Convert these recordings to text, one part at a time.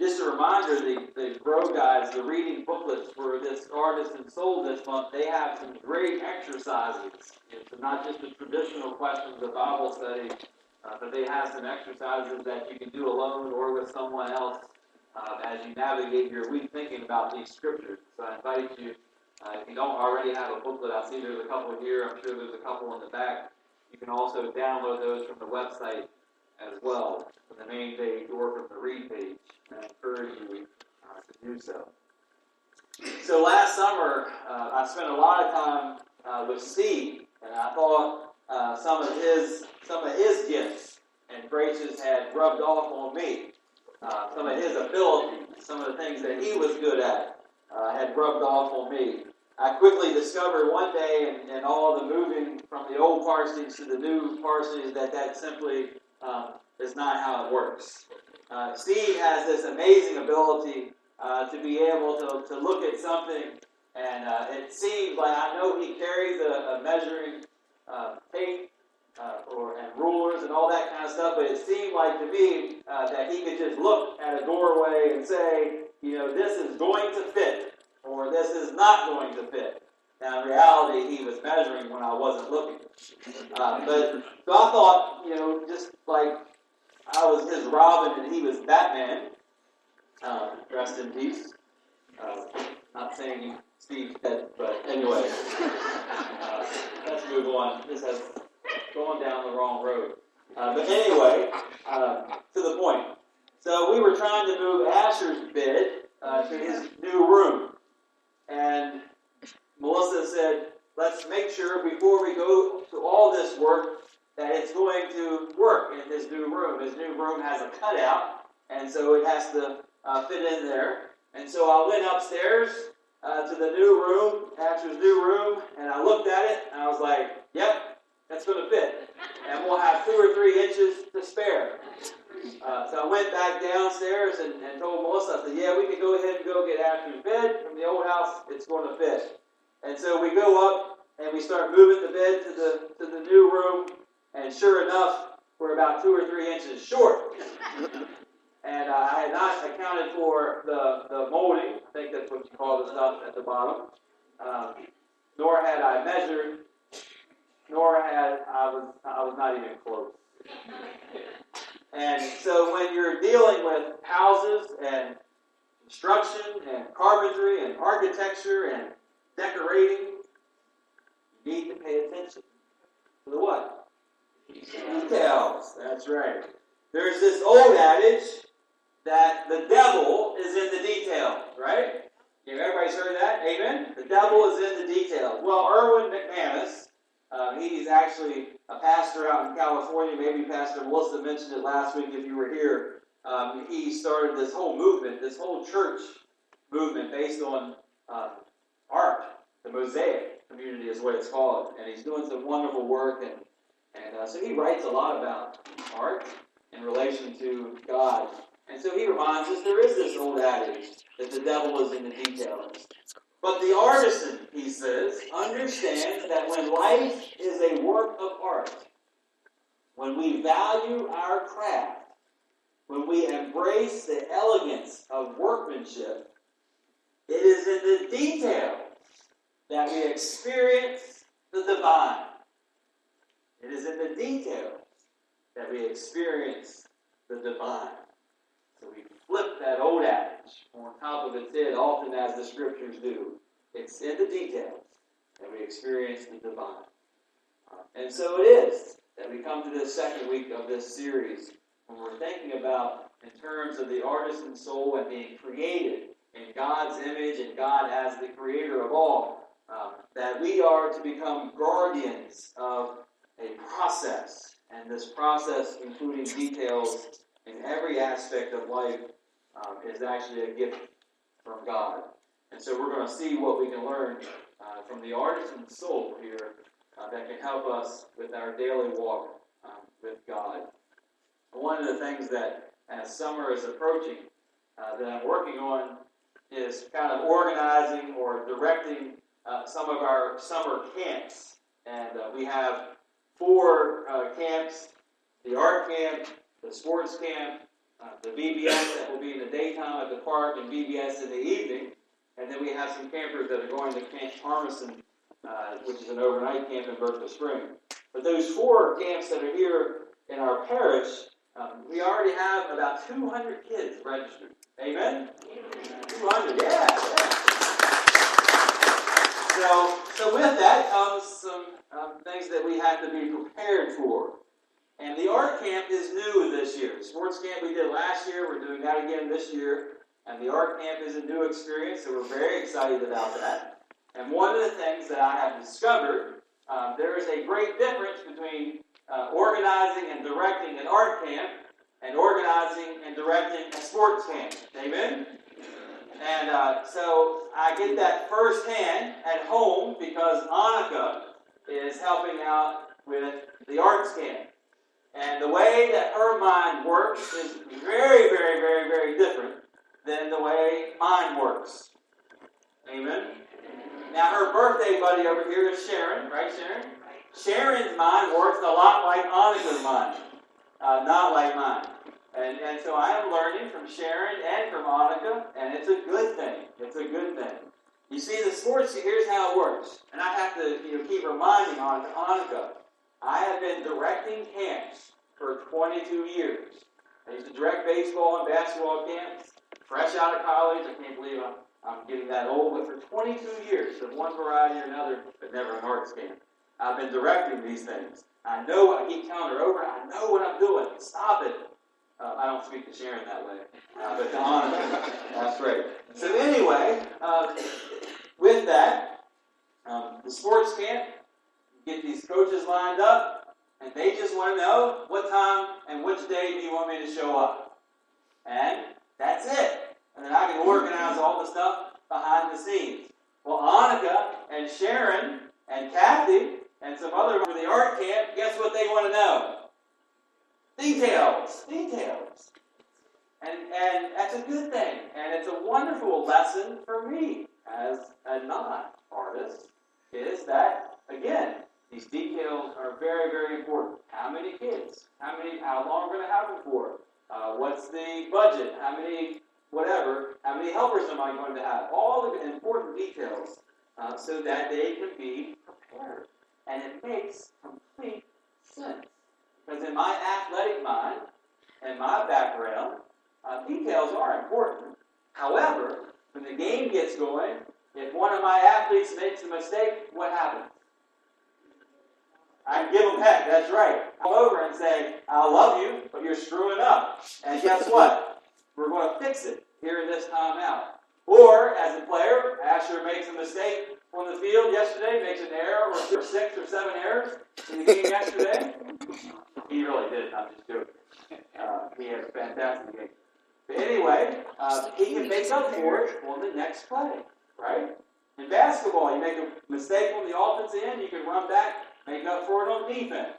Just a reminder, the, the Grow Guides, the reading booklets for this Artisan Soul this month, they have some great exercises. It's not just the traditional questions of Bible study, uh, but they have some exercises that you can do alone or with someone else uh, as you navigate your week thinking about these scriptures. So I invite you, uh, if you don't already have a booklet, I see there's a couple here. I'm sure there's a couple in the back. You can also download those from the website as well, from the main page or from the read page. And I encourage you uh, to do so. So last summer, uh, I spent a lot of time uh, with Steve, and I thought uh, some of his some of his gifts and graces had rubbed off on me. Uh, some of his abilities, some of the things that he was good at, uh, had rubbed off on me. I quickly discovered one day and all the moving from the old parsonage to the new parsonage that that simply um, is not how it works. Uh, Steve has this amazing ability uh, to be able to, to look at something, and uh, it seems like I know he carries a, a measuring uh, tape uh, or and rulers and all that kind of stuff, but it seemed like to me uh, that he could just look at a doorway and say, you know, this is going to fit or this is not going to fit. Now, in reality, he was measuring when I wasn't looking. Uh, but so I thought, you know, just like I was his Robin and he was Batman, uh, rest in peace. Uh, not saying Steve, dead, but anyway, uh, let's move on. This has gone down the wrong road. Uh, but anyway, uh, to the point. So we were trying to move Asher's bed to his new room. And Melissa said, let's make sure before we go to all this work that it's going to work in his new room. His new room has a cutout, and so it has to uh, fit in there. And so I went upstairs uh, to the new room, Asher's new room, and I looked at it, and I was like, yep, that's going to fit. And we'll have two or three inches to spare. Uh, so I went back downstairs and, and told Melissa, I said, yeah, we can go ahead and go get Asher's bed from the old house. It's going to fit. And so we go up and we start moving the bed to the, to the new room. And sure enough, we're about two or three inches short. and uh, I had not accounted for the, the molding. I think that's what you call the stuff at the bottom. Um, nor had I measured, nor had I was I was not even close. And so when you're dealing with houses and construction and carpentry and architecture and decorating, you need to pay attention to the what? Details. That's right. There's this old adage that the devil is in the details, right? Everybody's heard that? Amen? The devil is in the details. Well, Erwin McManus, uh, he's actually a pastor out in California. Maybe Pastor Melissa mentioned it last week if you were here. Um, he started this whole movement, this whole church movement based on uh, art. The Mosaic community is what it's called. And he's doing some wonderful work. And, and uh, so he writes a lot about art in relation to God. And so he reminds us there is this old adage that the devil is in the details. But the artisan, he says, understands that when life is a work of art, when we value our craft, when we embrace the elegance of workmanship, it is in the details that we experience the divine. It is in the details that we experience the divine. So we flip that old adage on top of its head, often as the scriptures do. It's in the details that we experience the divine. And so it is that we come to this second week of this series when we're thinking about, in terms of the artisan soul and being created in God's image and God as the creator of all, um, that we are to become guardians of a process. And this process, including details in every aspect of life, um, is actually a gift from God. And so we're going to see what we can learn uh, from the artisan soul here uh, that can help us with our daily walk um, with God. One of the things that, as summer is approaching, uh, that I'm working on is kind of organizing or directing uh, some of our summer camps. And uh, we have four uh, camps the art camp, the sports camp, uh, the VBS that will be in the daytime at the park, and VBS in the evening. And then we have some campers that are going to Camp Harmison, uh, which is an overnight camp in Bertha Spring. But those four camps that are here in our parish, um, we already have about 200 kids registered. Amen? 200, yeah. yeah. So, so with that comes some um, things that we have to be prepared for. And the art camp is new this year. Sports camp we did last year, we're doing that again this year. And the art camp is a new experience, so we're very excited about that. And one of the things that I have discovered, um, there is a great difference between uh, organizing and directing an art camp and organizing and directing a sports camp. Amen? And uh, so I get that firsthand at home because Annika is helping out with the arts camp. And the way that her mind works is very, very, very, very different than the way mine works. Amen? Now, her birthday buddy over here is Sharon, right, Sharon? Sharon's mind works a lot like Annika's mind, uh, not like mine. And, and so I am learning from Sharon and from Annika, and it's a good thing. It's a good thing. You see, the sports, here's how it works. And I have to you know, keep reminding Annika, I have been directing camps for 22 years. I used to direct baseball and basketball camps, fresh out of college. I can't believe I'm, I'm getting that old, but for 22 years of one variety or another, but never an arts camp. I've been directing these things. I know, I keep telling her over, I know what I'm doing. Stop it. Uh, I don't speak to Sharon that way, uh, but to Annika, that's right. So anyway, uh, with that, um, the sports camp, get these coaches lined up, and they just want to know what time and which day do you want me to show up. And that's it. And then I can organize all the stuff behind the scenes. Well, Annika Sharon and Kathy and some other for the art camp, guess what they want to know? Details. Details. And, and that's a good thing. And it's a wonderful lesson for me as a non artist, is that, again, these details are very, very important. How many kids? How many? How long are we going to have them for? Uh, what's the budget? How many? Whatever. How many helpers am I going to have? All the important details, uh, so that they can be prepared, and it makes complete sense. Because in my athletic mind and my background, uh, details are important. However, when the game gets going, if one of my athletes makes a mistake, what happens? I give them heck, that's right. Come over and say, I love you, but you're screwing up. And guess what? We're going to fix it here in this timeout. Or, as a player, Asher makes a mistake on the field yesterday, makes an error, or six or seven errors in the game yesterday. He really did. I'm just joking. Uh, he had a fantastic game. But anyway, uh, he can make up for it on the next play, right? In basketball, you make a mistake on the offense end, you can run back, make up for it on defense.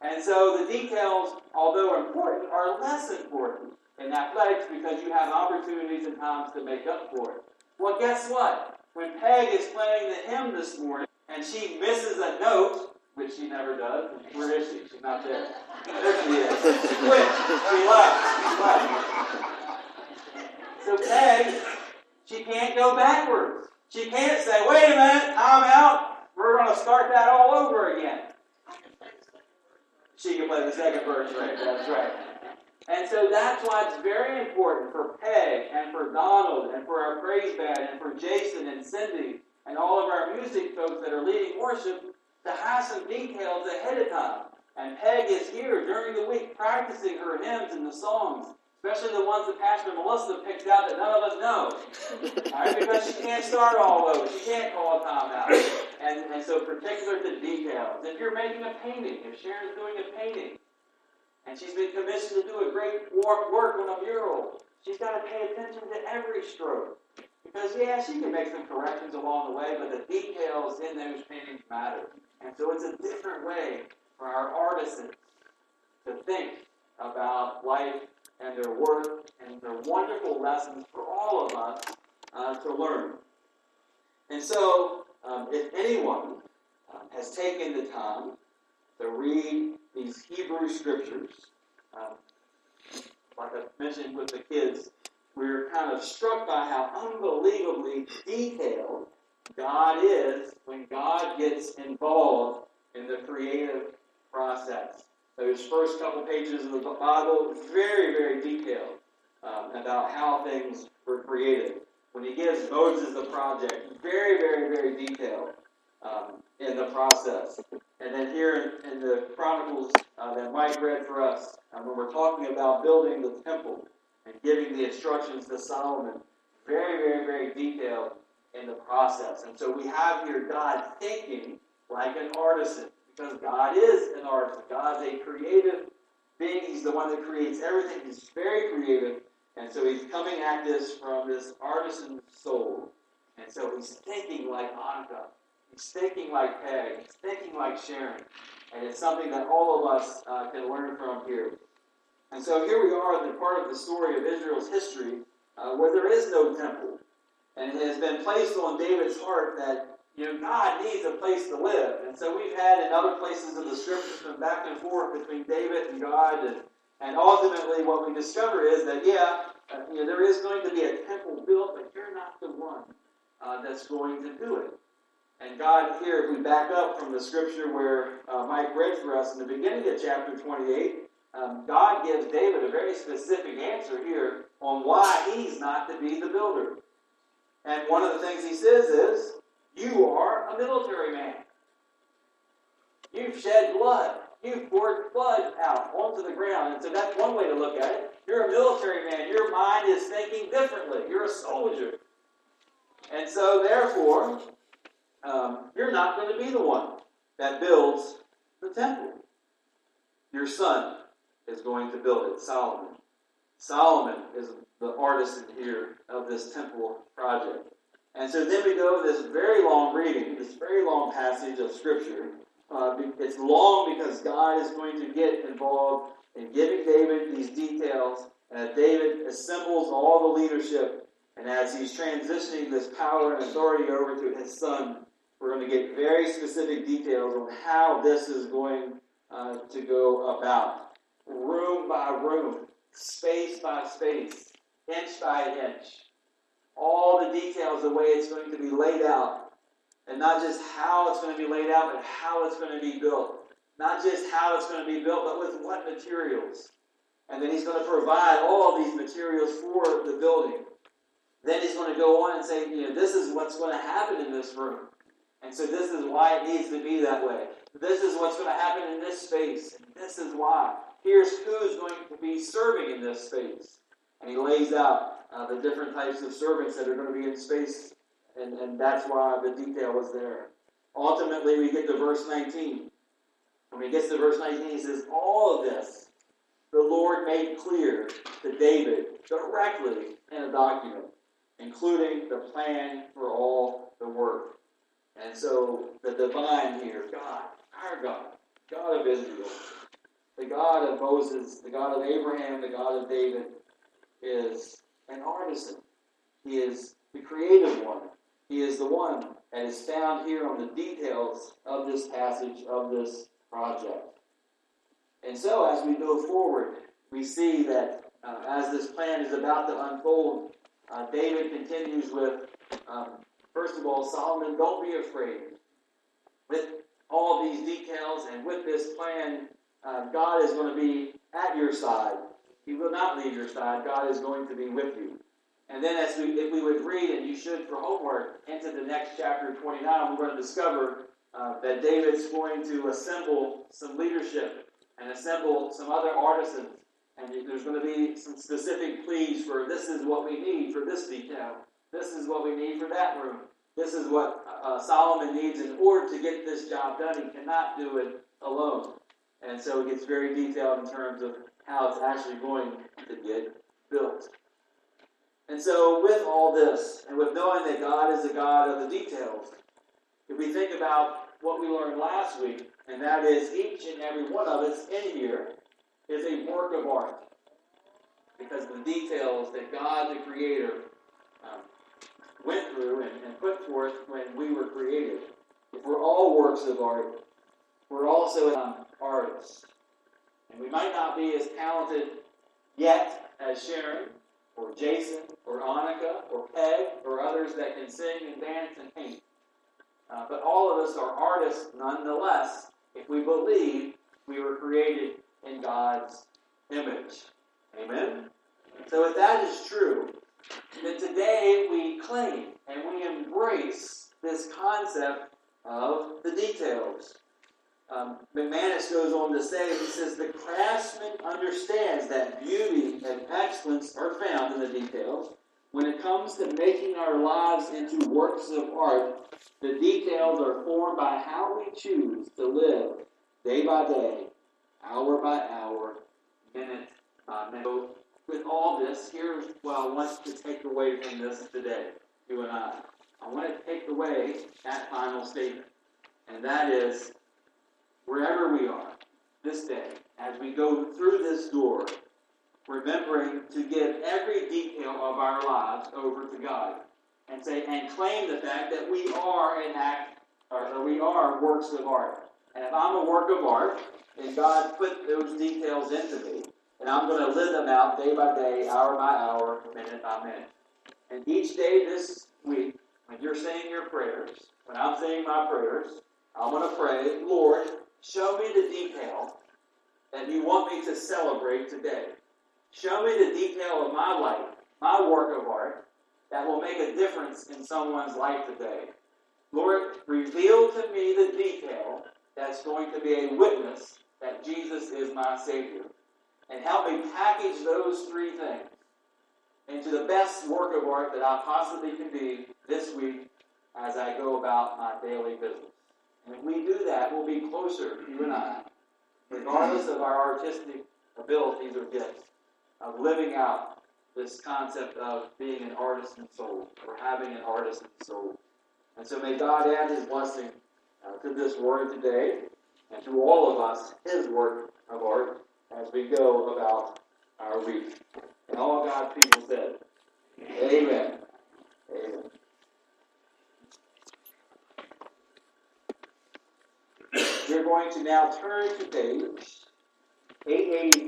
And so the details, although important, are less important in athletics because you have opportunities and times to make up for it. Well, guess what? When Peg is playing the hymn this morning and she misses a note, which she never does. Where is she? She's not there. There she is. She quit. She left. She left. So Peg, she can't go backwards. She can't say, wait a minute, I'm out. We're going to start that all over again. She can play the second verse, right? That's right. And so that's why it's very important for Peg and for Donald and for our praise band and for Jason and Cindy and all of our music folks that are leading worship to have some details ahead of time. And Peg is here during the week practicing her hymns and the songs, especially the ones that Pastor Melissa picked out that none of us know. Right, because she can't start all over. She can't call a timeout. And, and so particular to details. If you're making a painting, if Sharon's doing a painting, and she's been commissioned to do a great work on a mural, she's got to pay attention to every stroke. Because, yeah, she can make some corrections along the way, but the details in those paintings matter. And so it's a different way for our artisans to think about life and their work and their wonderful lessons for all of us uh, to learn. And so, um, if anyone um, has taken the time to read these Hebrew scriptures, um, like I mentioned with the kids, we were kind of struck by how unbelievably detailed God is when God gets involved in the creative process. Those first couple pages of the Bible, very, very detailed um, about how things were created. When he gives Moses the project, very, very, very detailed um, in the process. And then here in, in the Chronicles uh, that Mike read for us, uh, when we're talking about building the temple and giving the instructions to Solomon, very, very, very detailed in the process. And so we have here God thinking like an artisan, because God is an artisan. God's a creative being. He's the one that creates everything. He's very creative. And so he's coming at this from this artisan soul. And so he's thinking like Annika. He's thinking like Peg. He's thinking like Sharon. And it's something that all of us uh, can learn from here. And so here we are in the part of the story of Israel's history uh, where there is no temple. And it has been placed on David's heart that you know God needs a place to live. And so we've had in other places of the scriptures been back and forth between David and God. And, and ultimately what we discover is that, yeah, uh, you know, there is going to be a temple built, but you're not the one uh, that's going to do it. And God here, if we back up from the scripture where uh, Mike read for us in the beginning of chapter 28, um, God gives David a very specific answer here on why he's not to be the builder. And one of the things he says is, You are a military man. You've shed blood. You've poured blood out onto the ground. And so that's one way to look at it. You're a military man. Your mind is thinking differently. You're a soldier. And so, therefore, um, you're not going to be the one that builds the temple. Your son is going to build it, Solomon. Solomon is the artisan here of this temple project. And so then we go to this very long reading, this very long passage of Scripture. Uh, it's long because God is going to get involved in giving David these details. And David assembles all the leadership, and as he's transitioning this power and authority over to his son, we're going to get very specific details on how this is going uh, to go about. Room by room, space by space, inch by inch. All the details, the way it's going to be laid out. And not just how it's going to be laid out, but how it's going to be built. Not just how it's going to be built, but with what materials. And then he's going to provide all these materials for the building. Then he's going to go on and say, you know, this is what's going to happen in this room. And so this is why it needs to be that way. This is what's going to happen in this space. And this is why. Here's who's going to be serving in this space. And he lays out uh, the different types of servants that are going to be in space. And, and that's why the detail is there. Ultimately, we get to verse 19. When he gets to verse 19, he says, All of this the Lord made clear to David directly in a document, including the plan for all the work. And so the divine here, God, our God, God of Israel, the God of Moses, the God of Abraham, the God of David, is an artisan. He is the creative one. He is the one that is found here on the details of this passage, of this project. And so, as we go forward, we see that uh, as this plan is about to unfold, uh, David continues with, um, first of all, Solomon, don't be afraid. With all these details and with this plan, uh, God is going to be at your side. He will not leave your side. God is going to be with you. And then, as we, if we would read, and you should for homework, into the next chapter 29, we're going to discover uh, that David's going to assemble some leadership and assemble some other artisans. And there's going to be some specific pleas for this is what we need for this detail. This is what we need for that room. This is what uh, Solomon needs in order to get this job done. He cannot do it alone. And so it gets very detailed in terms of how it's actually going to get built. And so, with all this, and with knowing that God is the God of the details, if we think about what we learned last week, and that is each and every one of us in here is a work of art. Because the details that God, the Creator, um, went through and, and put forth when we were created. If we're all works of art, we're also um, artists. And we might not be as talented yet as Sharon, or Jason, or Annika, or Peg, or others that can sing and dance and paint. Uh, but all of us are artists nonetheless if we believe we were created in God's image. Amen? So if that is true, then today we and we embrace this concept of the details. Um, McManus goes on to say, he says, the craftsman understands that beauty and excellence are found in the details. When it comes to making our lives into works of art, the details are formed by how we choose to live day by day, hour by hour, minute by minute. With all this, here's what I want to take away from this today, you and I. I want to take away that final statement, and that is wherever we are this day, as we go through this door, remembering to give every detail of our lives over to God and say and claim the fact that we are an act or we are works of art. And if I'm a work of art, and God put those details into me, and I'm going to live them out day by day, hour by hour, minute by minute. And each day this week, when you're saying your prayers, when I'm saying my prayers, I'm going to pray, Lord, show me the detail that you want me to celebrate today. Show me the detail of my life, my work of art, that will make a difference in someone's life today. Lord, reveal to me the detail that's going to be a witness that Jesus is my Savior. And help me package those three things into the best work of art that I possibly can be this week as I go about my daily business. And if we do that, we'll be closer, you and I, regardless of our artistic abilities or gifts, of living out this concept of being an artisan soul or having an artisan soul. And so may God add his blessing uh, to this word today and to all of us his work of art as we go about our week. And all God's people said, Amen. Amen. We're going to now turn to page 880.